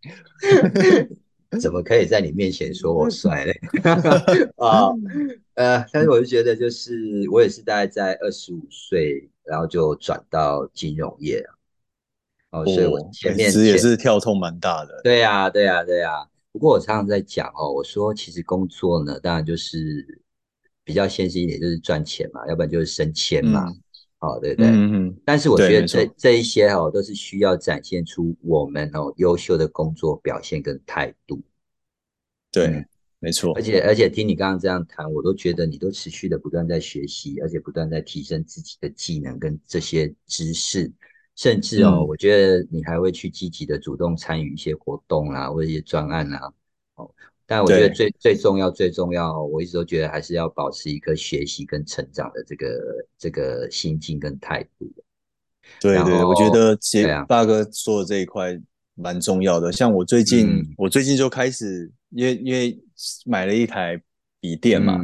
<laughs> 怎么可以在你面前说我帅嘞？<laughs> 啊，呃，但是我就觉得，就是我也是大概在二十五岁，然后就转到金融业哦，所以我前面其实也是跳痛蛮大的。对呀，对呀，对呀。不过我常常在讲哦，我说其实工作呢，当然就是比较现实一点，就是赚钱嘛，要不然就是升迁嘛。哦，对不对？嗯嗯。但是我觉得这这一些哦，都是需要展现出我们哦优秀的工作表现跟态度。对，没错。而且而且听你刚刚这样谈，我都觉得你都持续的不断在学习，而且不断在提升自己的技能跟这些知识，甚至哦，我觉得你还会去积极的主动参与一些活动啦，或者一些专案啊。哦。但我觉得最最重要、最重要，我一直都觉得还是要保持一颗学习跟成长的这个这个心境跟态度。对对，我觉得杰大哥说的这一块蛮重要的。像我最近，我最近就开始，因为因为买了一台笔电嘛，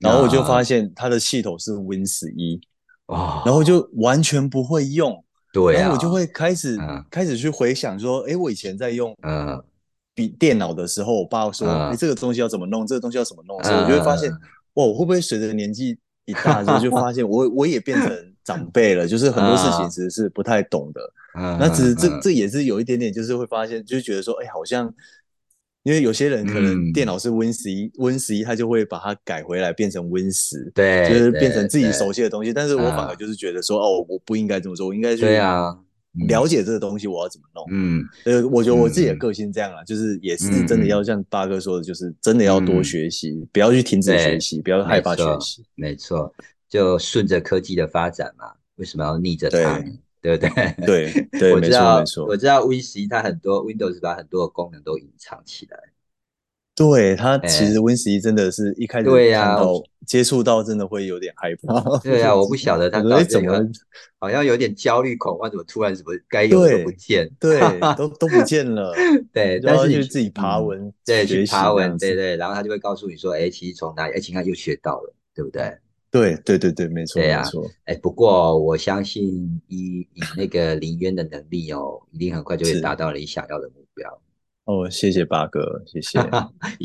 然后我就发现它的系统是 Win 十一，哇，然后就完全不会用。对，然后我就会开始开始去回想说，哎，我以前在用，嗯。比电脑的时候，我爸说：“哎，这个东西要怎么弄？这个东西要怎么弄？”所以我就会发现，哇，我会不会随着年纪一大，就就发现我我也变成 <laughs> 长辈了，就是很多事情其实是不太懂的。那只是这这也是有一点点，就是会发现，就觉得说，哎，好像因为有些人可能电脑是 Win 十一，Win 十一他就会把它改回来变成 Win 十，对，就是变成自己熟悉的东西。但是我反而就是觉得说，哦，我不应该这么做，我应该去对啊。了解这个东西，我要怎么弄？嗯，呃，我觉得我自己的个性这样啊，就是也是真的要像八哥说的，就是真的要多学习，不要去停止学习，不要害怕学习。没错，就顺着科技的发展嘛，为什么要逆着它？对不对？对对，<laughs> 没错没错。我知道 Win 十一它很多 Windows 把很多的功能都隐藏起来。对它其实 Win 十一真的是一开始看到接触到，真的会有点害怕。<laughs> 对啊，我不晓得他到底怎么，好像有点焦虑恐慌，怎么突然什么该有的不见，对，<laughs> 都都不见了。对，但是你自己爬文，对，去爬文，对对，然后他就会告诉你说，哎，其实从哪里，哎，你看又学到了，对不对？对对对对，没错，没错。哎，不过我相信以以那个林渊的能力哦，一定很快就会达到你想要的目标。哦，谢谢八哥，谢谢，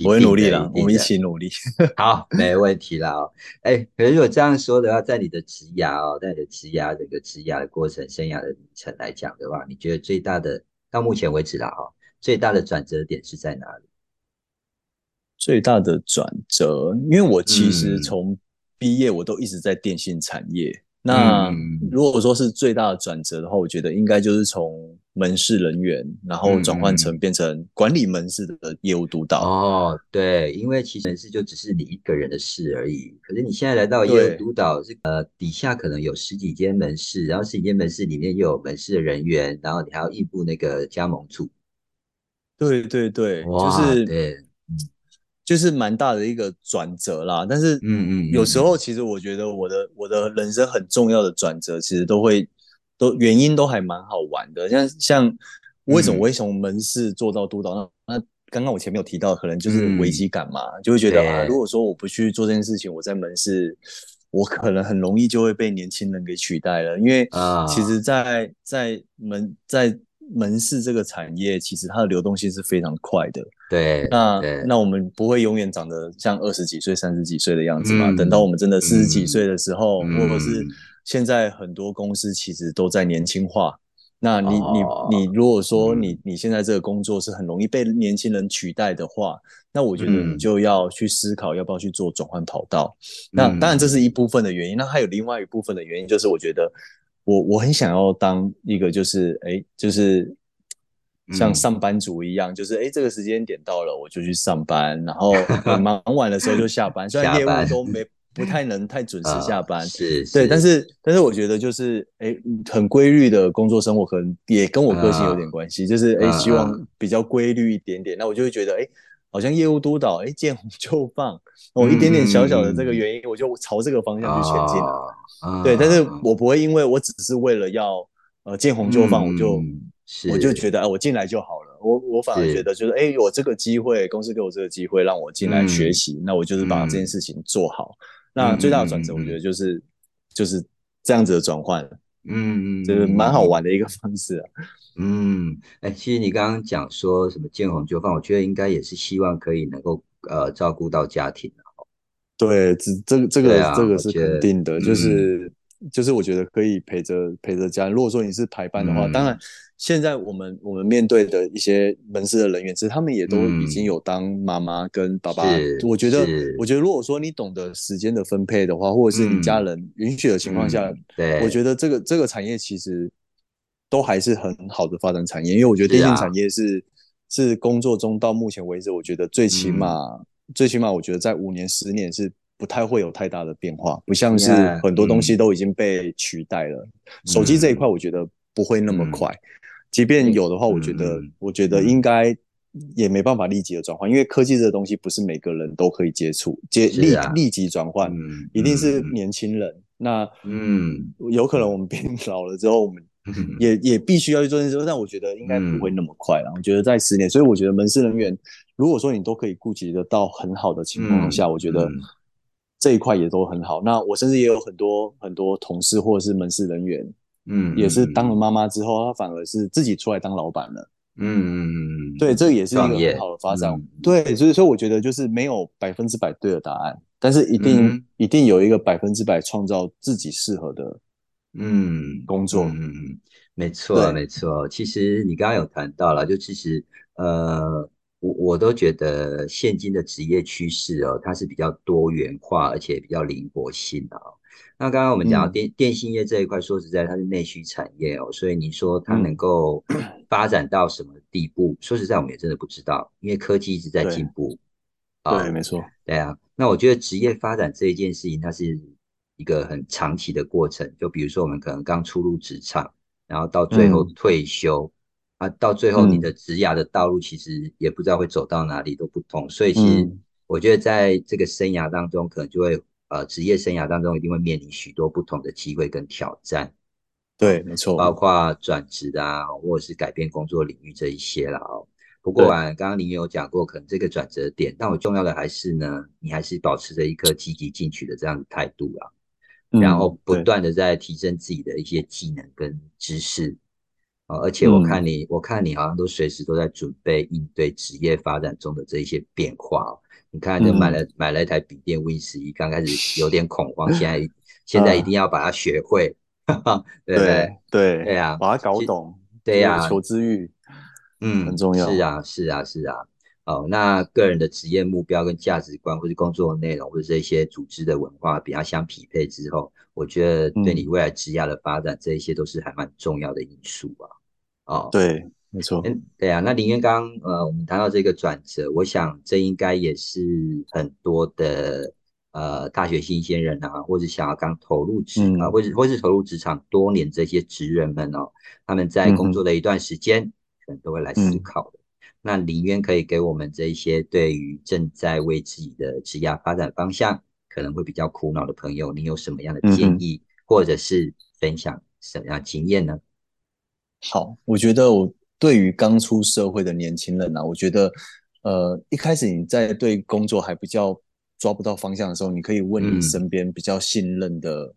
我会努力了，我们一起努力。好，没问题啦哦。哎，可是如果这样说的话，在你的职涯哦，在你的职涯这个职涯的过程、生涯的旅程来讲的话，你觉得最大的到目前为止啦哈，最大的转折点是在哪里？最大的转折，因为我其实从毕业我都一直在电信产业。那如果说是最大的转折的话，我觉得应该就是从门市人员，然后转换成变成管理门市的业务督导。哦，对，因为其实门市就只是你一个人的事而已。可是你现在来到业务督导，是呃底下可能有十几间门市，然后十几间门市里面又有门市的人员，然后你还要应付那个加盟处。对对对，就是对。就是蛮大的一个转折啦，但是，嗯嗯，有时候其实我觉得我的我的人生很重要的转折，其实都会都原因都还蛮好玩的。像像为什么我会从门市做到督导？那那刚刚我前面有提到，可能就是危机感嘛，就会觉得啊，如果说我不去做这件事情，我在门市，我可能很容易就会被年轻人给取代了。因为啊，其实，在在门在。门市这个产业其实它的流动性是非常快的，对。那那我们不会永远长得像二十几岁、三十几岁的样子嘛？等到我们真的四十几岁的时候，或者是现在很多公司其实都在年轻化。那你你你如果说你你现在这个工作是很容易被年轻人取代的话，那我觉得你就要去思考要不要去做转换跑道。那当然这是一部分的原因，那还有另外一部分的原因就是我觉得。我我很想要当一个，就是哎，就是像上班族一样，就是哎，这个时间点到了，我就去上班，然后 <laughs> 忙完的时候就下班。虽然业务都没不太能太准时下班，是，对，但是但是我觉得就是哎，很规律的工作生活，可能也跟我个性有点关系，就是哎，希望比较规律一点点。那我就会觉得哎，好像业务督导，哎，见红就放，我一点点小小的这个原因，我就朝这个方向去前进了。对，但是我不会因为我只是为了要呃见红就放，我就我就觉得啊，我进来就好了。我我反而觉得就是，哎，我这个机会，公司给我这个机会让我进来学习，那我就是把这件事情做好。那最大的转折，我觉得就是就是这样子的转换，嗯嗯，就是蛮好玩的一个方式啊。嗯，哎，其实你刚刚讲说什么见红就放，我觉得应该也是希望可以能够呃照顾到家庭的。对，这这个这个这个是肯定的，就是就是我觉得可以陪着陪着家人。如果说你是排班的话，当然现在我们我们面对的一些门市的人员，其实他们也都已经有当妈妈跟爸爸。我觉得我觉得如果说你懂得时间的分配的话，或者是你家人允许的情况下，对，我觉得这个这个产业其实都还是很好的发展产业。因为我觉得电信产业是是工作中到目前为止，我觉得最起码。最起码，我觉得在五年、十年是不太会有太大的变化，不像是很多东西都已经被取代了。手机这一块，我觉得不会那么快。即便有的话，我觉得，我觉得应该也没办法立即的转换，因为科技这个东西不是每个人都可以接触、接立立即转换，一定是年轻人。那嗯，有可能我们变老了之后，我们 <laughs> 也也必须要去做这件事，但我觉得应该不会那么快了。我觉得在十年，所以我觉得门市人员。如果说你都可以顾及得到很好的情况下，我觉得这一块也都很好。那我甚至也有很多很多同事或者是门市人员，嗯，也是当了妈妈之后，她反而是自己出来当老板了。嗯嗯嗯，对，这个也是一个很好的发展。对，所以说我觉得就是没有百分之百对的答案，但是一定一定有一个百分之百创造自己适合的嗯工作。嗯嗯，没错没错。其实你刚刚有谈到了，就其实呃。我我都觉得现今的职业趋势哦，它是比较多元化，而且比较灵活性的哦。那刚刚我们讲到电电信业这一块，说实在，它是内需产业哦，所以你说它能够发展到什么地步？说实在，我们也真的不知道，因为科技一直在进步。对，没错。对啊，那我觉得职业发展这一件事情，它是一个很长期的过程。就比如说，我们可能刚初入职场，然后到最后退休。啊，到最后你的职涯的道路其实也不知道会走到哪里都不同，所以其实我觉得在这个生涯当中，可能就会呃职业生涯当中一定会面临许多不同的机会跟挑战。对，没错，包括转职啊，或者是改变工作领域这一些了哦。不过啊，刚刚您有讲过，可能这个转折点，但我重要的还是呢，你还是保持着一颗积极进取的这样的态度啊，然后不断的在提升自己的一些技能跟知识。啊，而且我看你，我看你好像都随时都在准备应对职业发展中的这一些变化。你看，就买了买了一台笔电 Win 十一，刚开始有点恐慌，现在现在一定要把它学会，<laughs> 对不对？对对呀，把它搞懂，对呀，求知欲，嗯，很重要。是啊，是啊，是啊。哦，那个人的职业目标跟价值观，或者工作内容，或者这些组织的文化比较相匹配之后，我觉得对你未来职业的发展，这一些都是还蛮重要的因素啊。哦，对，没错，嗯，对啊，那林渊刚，呃，我们谈到这个转折，我想这应该也是很多的呃大学新鲜人啊，或者想要刚投入职啊，或者或是投入职场多年这些职人们哦，他们在工作的一段时间，可能都会来思考的。那林渊可以给我们这一些对于正在为自己的职业发展方向可能会比较苦恼的朋友，你有什么样的建议，或者是分享什么样经验呢？好，我觉得我对于刚出社会的年轻人呢，我觉得，呃，一开始你在对工作还比较抓不到方向的时候，你可以问你身边比较信任的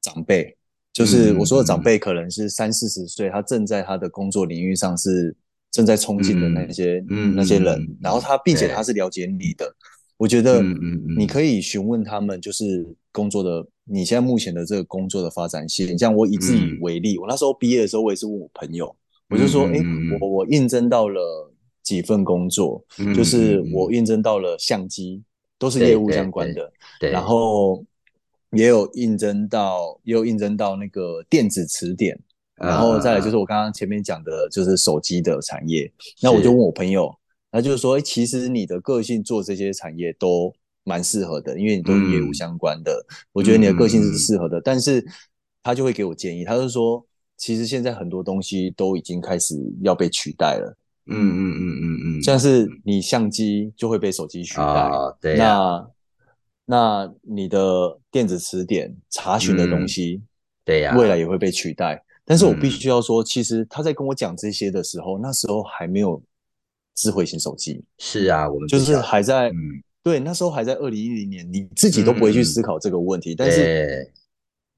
长辈，就是我说的长辈，可能是三四十岁，他正在他的工作领域上是正在冲劲的那些那些人，然后他并且他是了解你的，我觉得你可以询问他们，就是工作的。你现在目前的这个工作的发展性，像我以自己为例，我那时候毕业的时候，我也是问我朋友，我就说，哎，我我应征到了几份工作，就是我应征到了相机，都是业务相关的，然后也有应征到，也有应征到那个电子词典，然后再来就是我刚刚前面讲的，就是手机的产业。那我就问我朋友，他就是说，哎，其实你的个性做这些产业都。蛮适合的，因为你都是业务相关的，我觉得你的个性是适合的。但是他就会给我建议，他就说，其实现在很多东西都已经开始要被取代了，嗯嗯嗯嗯嗯，像是你相机就会被手机取代，哦对呀。那那你的电子词典查询的东西，对呀，未来也会被取代。但是我必嗯。须要说，其实他在跟我讲这些的时候，那时候还没有智慧型手机，是啊，我们就是还在、嗯，对那时候还在二零一零年，你自己都不会去思考这个问题，但是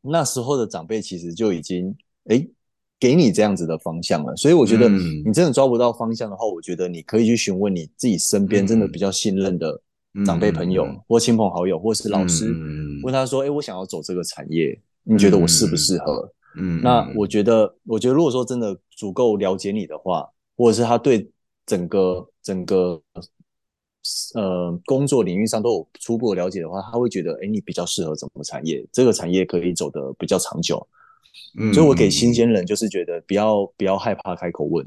那时候的长辈其实就已经诶给你这样子的方向了，所以我觉得嗯。你真的抓不到方向的话，我觉得你可以去询问你自己身边真的比较信任的长辈朋友、或亲朋好友，或是老师，嗯问他说：“诶，我想要走这个产业，你觉得我适不适合？”嗯，那我觉得，我觉得如果说真的足够了解你的话，或者是他对整个整个呃工作领域上都有初步的了解的话，他会觉得，哎，你比较适合什么产业？这个产业可以走得比较长久。嗯所以我给新鲜人就是觉得不要不要害怕开口问，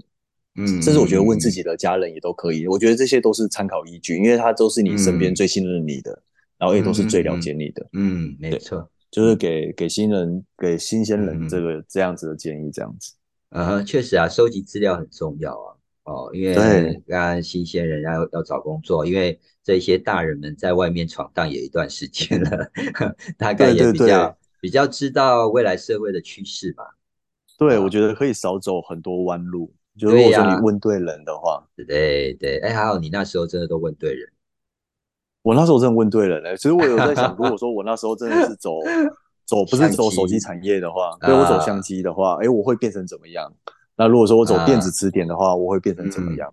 嗯，甚至我觉得问自己的家人也都可以。我觉得这些都是参考依据，因为他都是你身边嗯最信任你的，然后也都是最了解你的。嗯，没错，就是给给新人给新鲜人嗯这个这样子的建议，这样子。嗯哼，确实啊，收集资料很重要啊。哦，因为对刚刚新鲜人要要找工作，因为这些大人们在外面闯荡也一段时间了，<laughs> 大概也比较比较知道未来社会的趋势吧。对，啊我觉得可以少走很多弯路。就如果说你问对人的话，对对，哎，还好你那时候真的都问对人。我那时候真的问对人了、其实我有在想，<laughs> 如果说我那时候真的是走走不是走手机产业的话，啊对我走相机的话，哎，我会变成怎么样？那如果说我走啊电子词典的话，我会变成怎么样？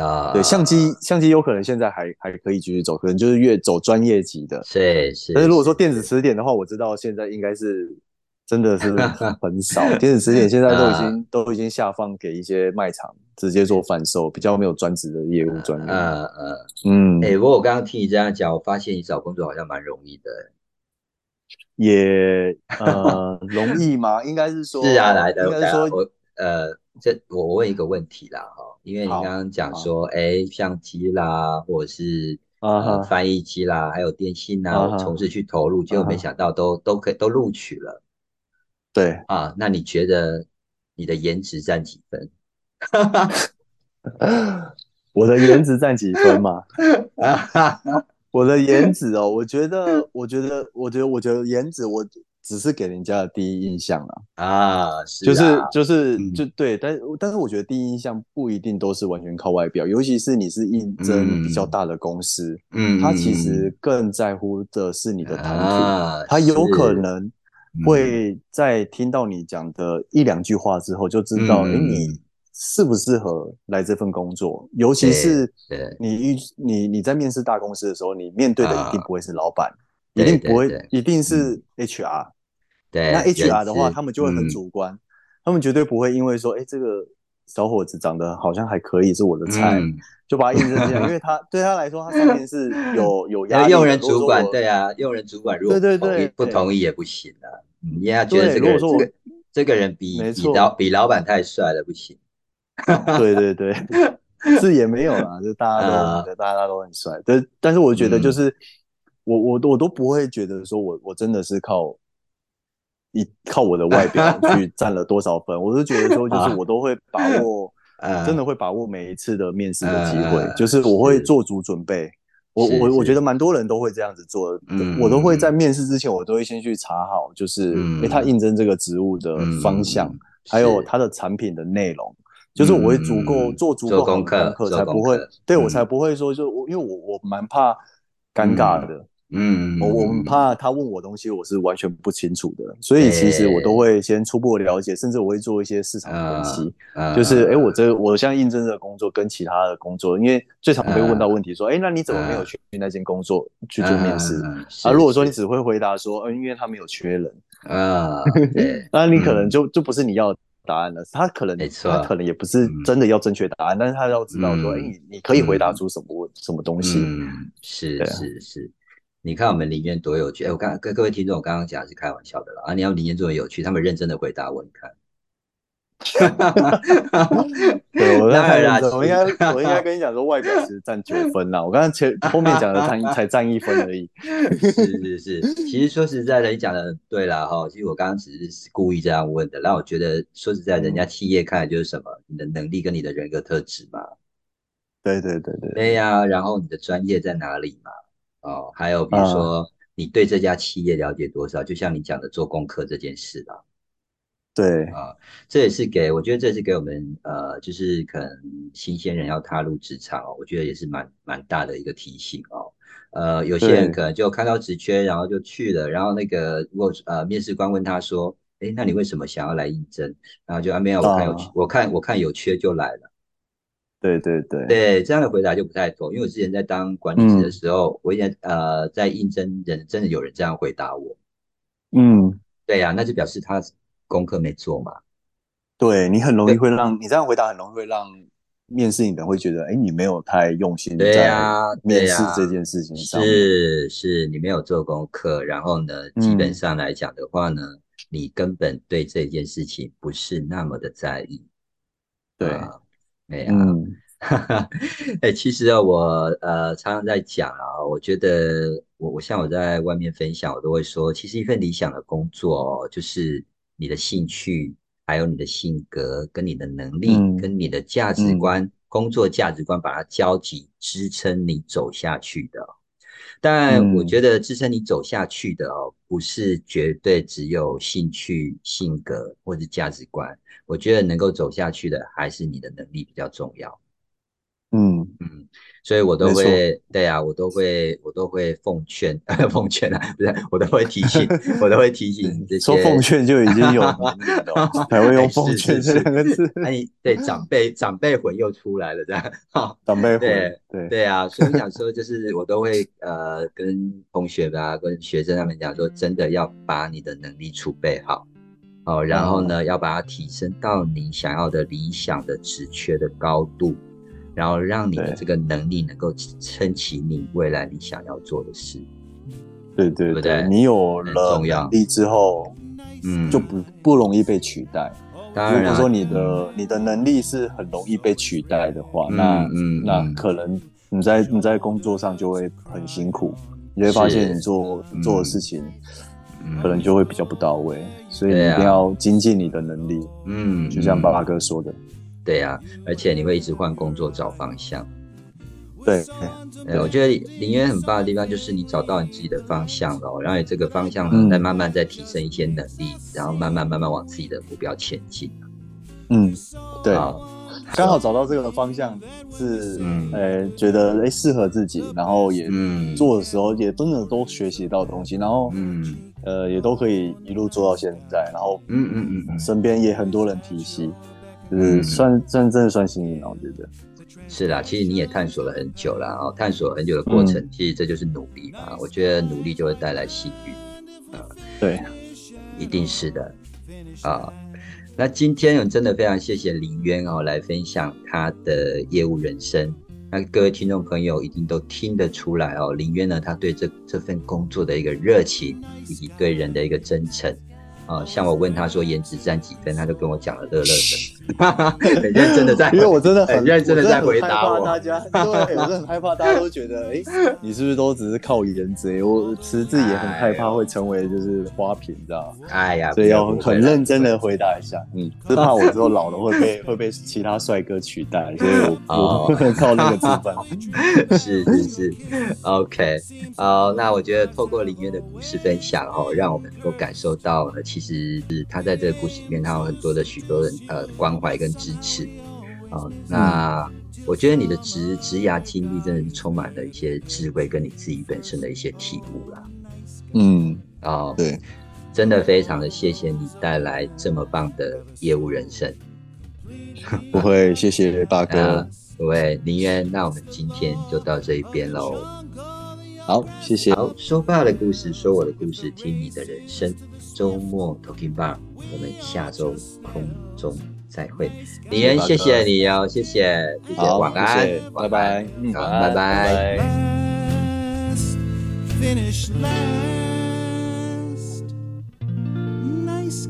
啊，对，相机相机有可能现在还还可以继续走，可能就是越走专业级的。是是，但是如果说电子词典的话，我知道现在应该是真的是 <laughs> 很少，电子词典现在都已经、都已经下放给一些卖场直接做贩售，比较没有专职的业务专员。嗯嗯，嗯，哎，不过我刚刚听你这样讲，我发现你找工作好像蛮容易的。也呃容易吗？应该是说是啊，来的，应该是说我呃，这我我问一个问题啦哈，因为你好刚刚讲说，哎，相机啦，或者是呃翻译机啦，还有电信啊，从事去投入，结果没想到都都可以都录取了对，啊。那你觉得你的颜值占几分？<laughs> 我的颜值占几分嘛？<laughs> 我的颜值哦，我觉得，我觉得，我觉得，我觉得颜值，我只是给人家的第一印象啊，啊，是就是啊就是嗯。就对，但但是我觉得第一印象不一定都是完全靠外表，尤其是你是应征比较大的公司，嗯，他其嗯实更在乎的是你的谈吐，啊，他有可能嗯。会在听到你讲的一两句话之后，就知道，哎、嗯你适不适合来这份工作？尤其是对你遇你你在面试大公司的时候，你面对的一定不会是老板，对一定不会对对，一定是 HR。对，那 HR 的话，他们就会很嗯主观，他们绝对不会因为说，哎、这个小伙子长得好像还可以，是我的菜，嗯就把他应征进来，<laughs> 因为他对他来说，他上面是有 <laughs> 有压力。那用人主管对啊，用人主管如果对对不同意对不同意也不行啊。你要觉得这个人如果说我这个这个人比比老比老板太帅了不行。对对对，是也没有啦，就大家啊都、大家都很帅，但但是我觉得嗯就是、我我我都不会觉得说我我真的是靠一靠我的外表 <laughs> 去占了多少分，我是觉得说就是啊我都会把握，<laughs> 嗯真的会把握每一次的面试的机嗯会，嗯就是我会做足准备。我我我觉得蛮多人都会这样子做，嗯我都会在面试之前，我都会先去查好，就是嗯诶他应征这个职务的方向，嗯还有他的产品的内容，就是我会足够、嗯做足够好功课才不会对我才不会说就我因为我我蛮怕尴尬的，嗯，我我们怕他问我东西我是完全不清楚的，所以其实我都会先初步了解，甚至我会做一些市场分析，嗯就是诶我这我现在应征这个工作跟其他的工作，因为最常被问到问题说，诶那你怎么没有去那间工作去做面试？嗯啊，如果说你只会回答说，嗯，因为他没有缺人，啊，<laughs> 对，那你可能嗯。就就不是你要答案了。他可能没错他可能也不是真的要正确答案，但是他要知道说，哎、嗯你你可以回答出什么问什么东西。嗯，是是是，你看我们林院多有趣。哎，我刚跟各位听众，我刚刚讲的是开玩笑的啦。啊，你要林院这么有趣，他们认真的回答我，你看，<laughs> 对我在太认真，当然啦我应该 <laughs> 我应该跟你讲说，外表其实占九分啦。我刚刚前后面讲的才才占一分而已。<laughs> 是是是，其实说实在的，你讲的很对啦哈。其实我刚刚只是故意这样问的，让我觉得说实在，人家企业看的就是什么，你的能力跟你的人格特质嘛。对对对对，对呀、然后你的专业在哪里嘛？哦，还有比如说你对这家企业了解多少，就像你讲的做功课这件事啦。对，啊，这也是给我觉得这是给我们呃，就是可能新鲜人要踏入职场哦，我觉得也是蛮蛮大的一个提醒哦。呃，有些人可能就看到职缺，然后就去了，然后那个如果呃面试官问他说，诶，那你为什么想要来应征？然后就啊没有，我看有啊我看我看有缺就来了。对对对，对，这样的回答就不太妥，因为我之前在当管理者的嗯时候，我也呃在应征人，真的有人这样回答我。嗯，对呀、那就表示他功课没做嘛。对你很容易会让你这样回答，很容易会让面试你的人会觉得，哎，你没有太用心对在面试这件事情上面。是是，你没有做功课，然后呢，基本嗯上来讲的话呢，你根本对这件事情不是那么的在意。对，啊，对呀、嗯哎、其实啊，我呃常常在讲啊，我觉得我我像我在外面分享，我都会说，其实一份理想的工作哦，就是你的兴趣，还有你的性格，跟你的能力，嗯跟你的价值观、工作价值观，把它交集，支撑你走下去的哦。但我嗯觉得支撑你走下去的哦，不是绝对只有兴趣、性格或者价值观。我觉得能够走下去的，还是你的能力比较重要。嗯，嗯，所以我都会，对啊，我都会，我都会奉劝，<laughs> 奉劝啊，不是，我都会提醒，<laughs> 我都会提醒这些说奉劝就已经有 <laughs> 年龄了，才会用奉劝这两个字。哎，你对长辈长辈魂又出来了，这样，哈，长辈魂对，对，对啊，所以我想说，就是我都会呃跟同学吧，跟学生他们讲说，真的要把你的能力储备好，哦，然后呢，要把它提升到你想要的理想的职缺的高度，然后让你的对这个能力能够撑起你未来你想要做的事。对对对你有了能力之后，嗯，就不不容易被取代。当然啊如果说你的你的能力是很容易被取代的话，嗯那嗯那嗯可能你在你在工作上就会很辛苦，你会发现你做嗯做的事情嗯可能就会比较不到位，所以一定要精进你的能力。嗯，就像嗯爸爸哥说的，对啊，而且你会一直换工作找方向。对，呃，我觉得林渊很棒的地方就是你找到你自己的方向了哦，然后你这个方向呢，嗯。再慢慢再提升一些能力，然后慢慢慢慢往自己的目标前进。嗯，对，好。刚好找到这个方向是，嗯。呃，觉得哎适合自己，然后也嗯。做的时候也真的都学习到东西，然后嗯。呃也都可以一路做到现在，然后嗯嗯嗯嗯，身边也很多人提携，就是嗯算算真正算幸运了，我觉得。是啦，其实你也探索了很久了哦，探索很久的过程，嗯其实这就是努力嘛。我觉得努力就会带来幸运。啊对，一定是的啊。那今天我真的非常谢谢林渊哦，来分享他的业务人生。那各位听众朋友一定都听得出来哦，林渊呢，他对这这份工作的一个热情，以及对人的一个真诚。啊，像我问他说颜值占几分，他就跟我讲了乐乐分，很认真的在，因为我真的很认真的在回答我大家，对，我真的很害怕大家都觉得，哎、你是不是都只是靠颜值？我其实自己也很害怕会成为就是花瓶，你知道吗？哎呀，所以要很认真的回答一下，嗯，是怕我之后老了会被会被其他帅哥取代，所以我哦我不能靠那个吃饭。<laughs> 是是是，OK，好，那我觉得透过林渊的故事分享哦，让我们能够感受到，呃，其实是他在这个故事里面，他有很多的许多人呃关怀跟支持，哦，那我觉得你的职职涯经历真的是充满了一些智慧，跟你自己本身的一些体悟啦，嗯，哦，对，真的非常的谢谢你带来这么棒的业务人生。不会，谢谢 <laughs> 大哥啊。，各位林渊，那我们今天就到这一边喽。好，谢谢。好，说爸的故事，说我的故事，听你的人生。周末 Talking Bar，我们下周空中再会。李恩，谢谢你哦，谢谢，谢谢，晚安，拜拜，嗯，好，拜拜。Finish last. Nice.